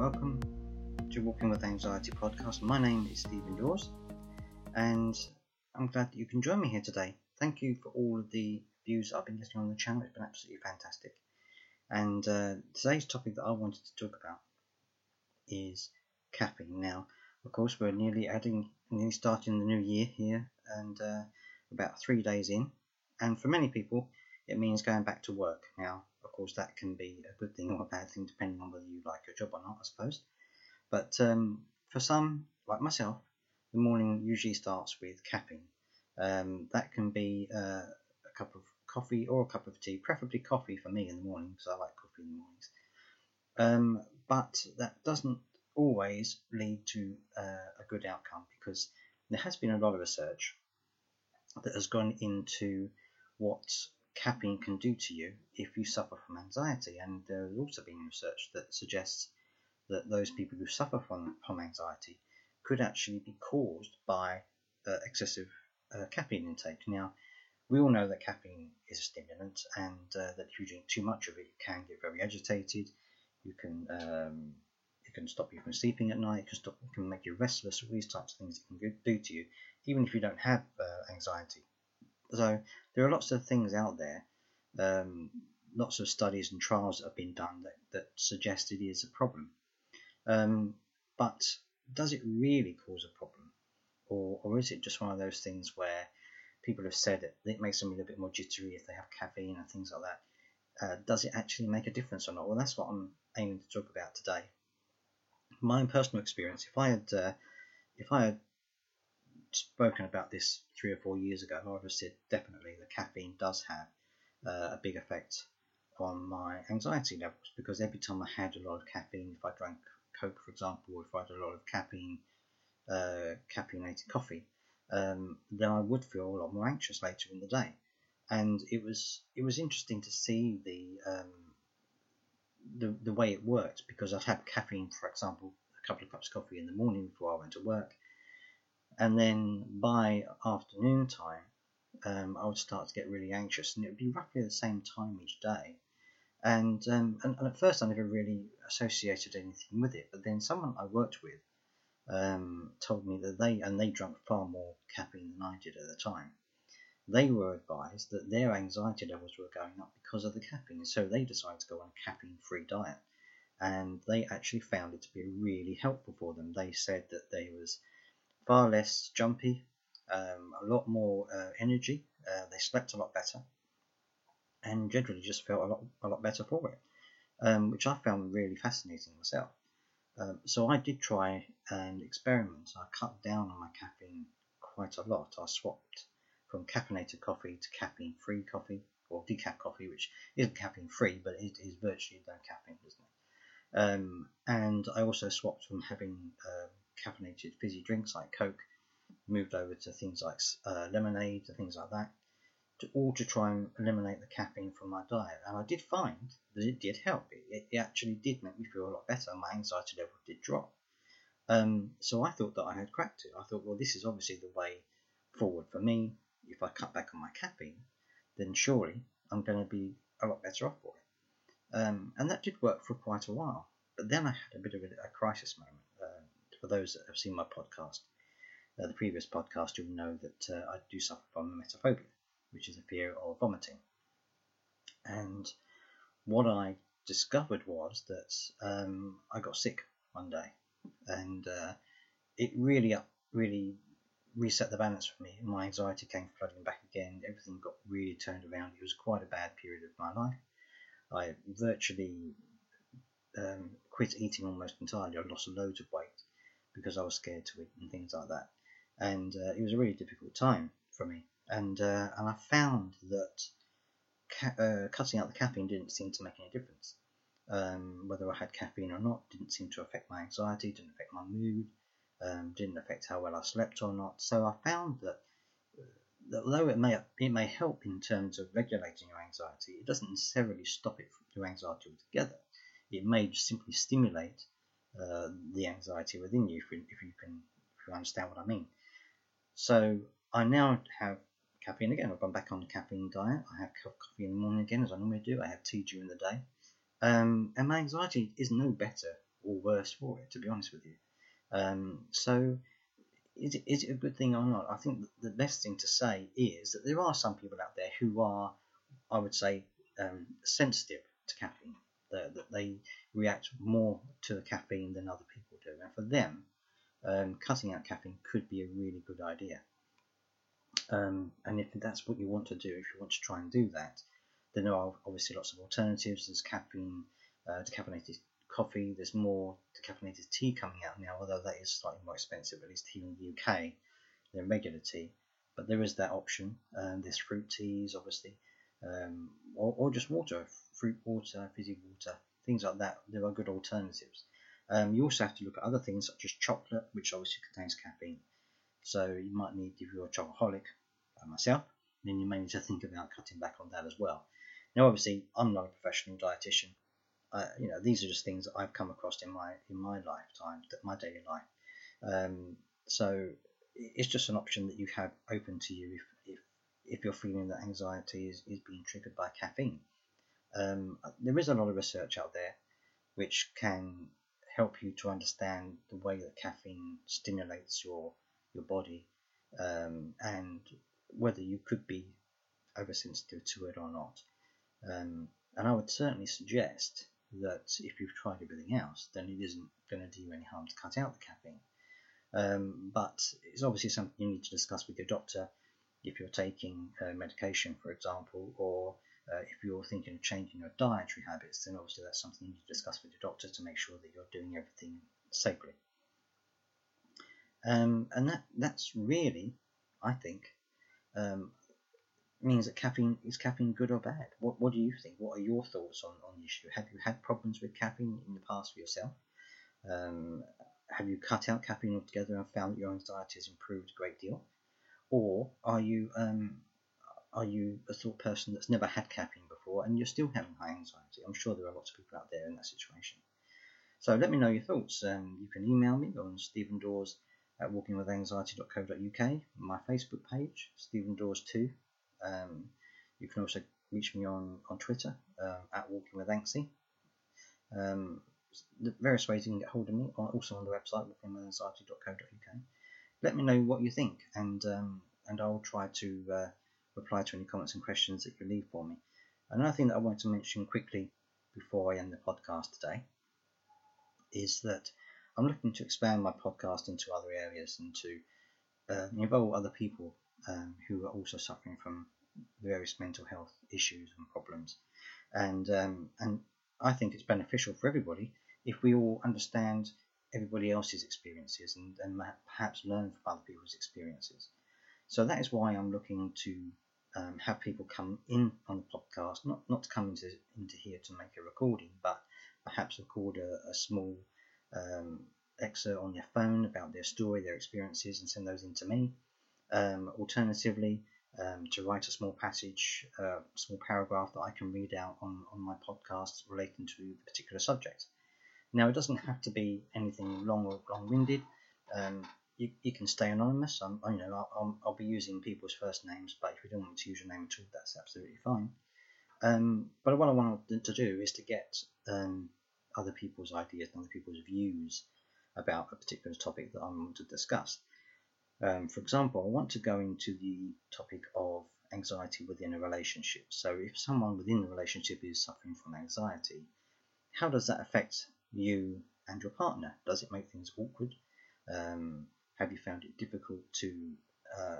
welcome to Walking with Anxiety podcast. My name is Stephen Dawes, and I'm glad that you can join me here today. Thank you for all of the views I've been getting on the channel, it's been absolutely fantastic. And uh, today's topic that I wanted to talk about is caffeine. Now, of course, we're nearly adding, nearly starting the new year here, and uh, about three days in, and for many people, it means going back to work. Now, of course, that can be a good thing or a bad thing depending on whether you like your job or not, I suppose. But um, for some, like myself, the morning usually starts with capping. Um, that can be uh, a cup of coffee or a cup of tea, preferably coffee for me in the morning because I like coffee in the mornings. Um, but that doesn't always lead to uh, a good outcome because there has been a lot of research that has gone into what caffeine can do to you if you suffer from anxiety. And there's also been research that suggests that those people who suffer from, from anxiety could actually be caused by uh, excessive uh, caffeine intake. Now, we all know that caffeine is a stimulant, and uh, that if you drink too much of it, you can get very agitated. You can um, it can stop you from sleeping at night. It can stop, it can make you restless. All these types of things it can do to you, even if you don't have uh, anxiety. So there are lots of things out there, um, lots of studies and trials that have been done that, that suggest it is a problem. Um, but does it really cause a problem? Or, or is it just one of those things where people have said it, it makes them a little bit more jittery if they have caffeine and things like that? Uh, does it actually make a difference or not? Well, that's what I'm aiming to talk about today. My own personal experience, if I had, uh, if I had spoken about this three or four years ago, I would have said definitely the caffeine does have uh, a big effect on my anxiety levels because every time I had a lot of caffeine, if I drank Coke, for example, or if I had a lot of caffeine, uh, caffeinated coffee, um, then I would feel a lot more anxious later in the day. And it was it was interesting to see the um, the the way it worked because I'd have caffeine, for example, a couple of cups of coffee in the morning before I went to work, and then by afternoon time, um, I would start to get really anxious, and it would be roughly the same time each day. And, um, and, and at first, I never really associated anything with it. But then someone I worked with um, told me that they and they drank far more caffeine than I did at the time. They were advised that their anxiety levels were going up because of the caffeine, so they decided to go on a caffeine-free diet. And they actually found it to be really helpful for them. They said that there was far less jumpy, um, a lot more uh, energy. Uh, they slept a lot better, and generally just felt a lot a lot better for it, um, which I found really fascinating myself. Um, so I did try an experiment. I cut down on my caffeine quite a lot. I swapped from caffeinated coffee to caffeine-free coffee, or decaf coffee, which isn't caffeine-free, but it is virtually no caffeine, isn't it? Um, and I also swapped from having um, caffeinated fizzy drinks like Coke, moved over to things like uh, lemonade and things like that, to all to try and eliminate the caffeine from my diet. And I did find that it did help. It, it actually did make me feel a lot better. My anxiety level did drop. Um, so I thought that I had cracked it. I thought, well, this is obviously the way forward for me. If I cut back on my caffeine, then surely I'm going to be a lot better off for it. Um, and that did work for quite a while. But then I had a bit of a, a crisis moment for those that have seen my podcast, uh, the previous podcast, you'll know that uh, I do suffer from emetophobia, which is a fear of vomiting. And what I discovered was that um, I got sick one day, and uh, it really, really reset the balance for me. My anxiety came flooding back again. Everything got really turned around. It was quite a bad period of my life. I virtually um, quit eating almost entirely. I lost loads of weight because I was scared to eat and things like that. And uh, it was a really difficult time for me. And uh, and I found that ca- uh, cutting out the caffeine didn't seem to make any difference. Um, whether I had caffeine or not didn't seem to affect my anxiety, didn't affect my mood, um, didn't affect how well I slept or not. So I found that, uh, that although it may it may help in terms of regulating your anxiety, it doesn't necessarily stop it from your anxiety altogether. It may just simply stimulate uh, the anxiety within you, if, if you can if you understand what I mean. So I now have caffeine again. I've gone back on the caffeine diet. I have coffee in the morning again, as I normally do. I have tea during the day, um, and my anxiety is no better or worse for it, to be honest with you. Um, so, is it, is it a good thing or not? I think the best thing to say is that there are some people out there who are, I would say, um, sensitive to caffeine. That, that they react more to the caffeine than other people do, and for them, um, cutting out caffeine could be a really good idea. Um, and if that's what you want to do, if you want to try and do that, then there are obviously lots of alternatives. There's caffeine, uh, decaffeinated coffee. There's more decaffeinated tea coming out now, although that is slightly more expensive, at least here in the UK, than regular tea. But there is that option. Um, there's fruit teas, obviously, um, or, or, just water, fruit water, fizzy water, things like that. There are good alternatives. Um, you also have to look at other things such as chocolate, which obviously contains caffeine. So you might need, if you're a chocoholic, like myself, then you may need to think about cutting back on that as well. Now, obviously, I'm not a professional dietitian. Uh, you know, these are just things that I've come across in my in my lifetime, that my daily life. Um, so it's just an option that you have open to you if if, if you're feeling that anxiety is, is being triggered by caffeine. Um, there is a lot of research out there which can help you to understand the way that caffeine stimulates your your body um, and whether you could be oversensitive to it or not. Um, and I would certainly suggest that if you've tried everything else, then it isn't going to do you any harm to cut out the caffeine. Um, but it's obviously something you need to discuss with your doctor if you're taking uh, medication, for example, or uh, if you're thinking of changing your dietary habits, then obviously that's something you need to discuss with your doctor to make sure that you're doing everything safely. Um, and that that's really, I think, um, means that caffeine is caffeine good or bad? What what do you think? What are your thoughts on, on the issue? Have you had problems with caffeine in the past for yourself? Um, have you cut out caffeine altogether and found that your anxiety has improved a great deal? Or are you um, are you a sort of person that's never had caffeine before and you're still having high anxiety? I'm sure there are lots of people out there in that situation. So let me know your thoughts. Um, you can email me on Stephen Dawes at walkingwithanxiety.co.uk, my Facebook page, Stephen Dawes 2. Um, you can also reach me on, on Twitter um, at Walking with Anxie. Um, various ways you can get hold of me, also on the website walkingwithanxiety.co.uk. Let me know what you think, and um, and I'll try to uh, reply to any comments and questions that you leave for me. Another thing that I want to mention quickly before I end the podcast today is that I'm looking to expand my podcast into other areas and to uh, involve other people um, who are also suffering from various mental health issues and problems. And um, and I think it's beneficial for everybody if we all understand everybody else's experiences and, and perhaps learn from other people's experiences. So that is why I'm looking to um, have people come in on the podcast, not, not to come into, into here to make a recording, but perhaps record a, a small um, excerpt on their phone about their story, their experiences, and send those in to me. Um, alternatively, um, to write a small passage, a uh, small paragraph that I can read out on, on my podcast relating to the particular subject. Now, it doesn't have to be anything long or long-winded. Um, you, you can stay anonymous. I'm, you know, I'll, I'll, be using people's first names, but if you don't want to use your name at all, that's absolutely fine. Um, but what I want to do is to get um, other people's ideas and other people's views about a particular topic that I want to discuss. Um, for example, I want to go into the topic of anxiety within a relationship. So, if someone within the relationship is suffering from anxiety, how does that affect you and your partner? Does it make things awkward? Um, have you found it difficult to uh,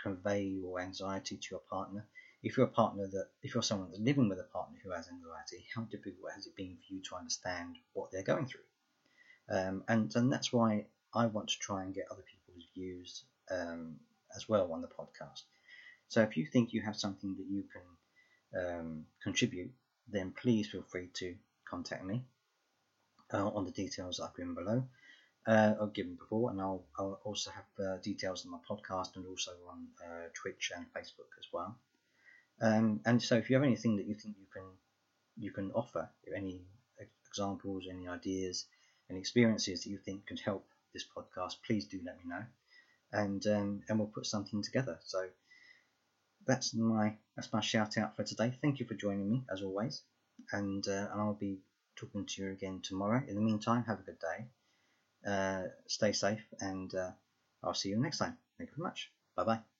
convey your anxiety to your partner? If you're a partner that, if you're someone that's living with a partner who has anxiety, how difficult has it been for you to understand what they're going through? Um, and and that's why I want to try and get other people's views um, as well on the podcast. So if you think you have something that you can um, contribute, then please feel free to contact me uh, on the details I've given below uh, or given before, and I'll, I'll also have uh, details on my podcast and also on uh, Twitch and Facebook as well. Um, and so, if you have anything that you think you can you can offer, any examples, any ideas, any experiences that you think could help this podcast, please do let me know, and um, and we'll put something together. So that's my that's my shout out for today. Thank you for joining me as always, and uh, and I'll be talking to you again tomorrow. In the meantime, have a good day. Uh, stay safe, and uh, I'll see you next time. Thank you very much. Bye bye.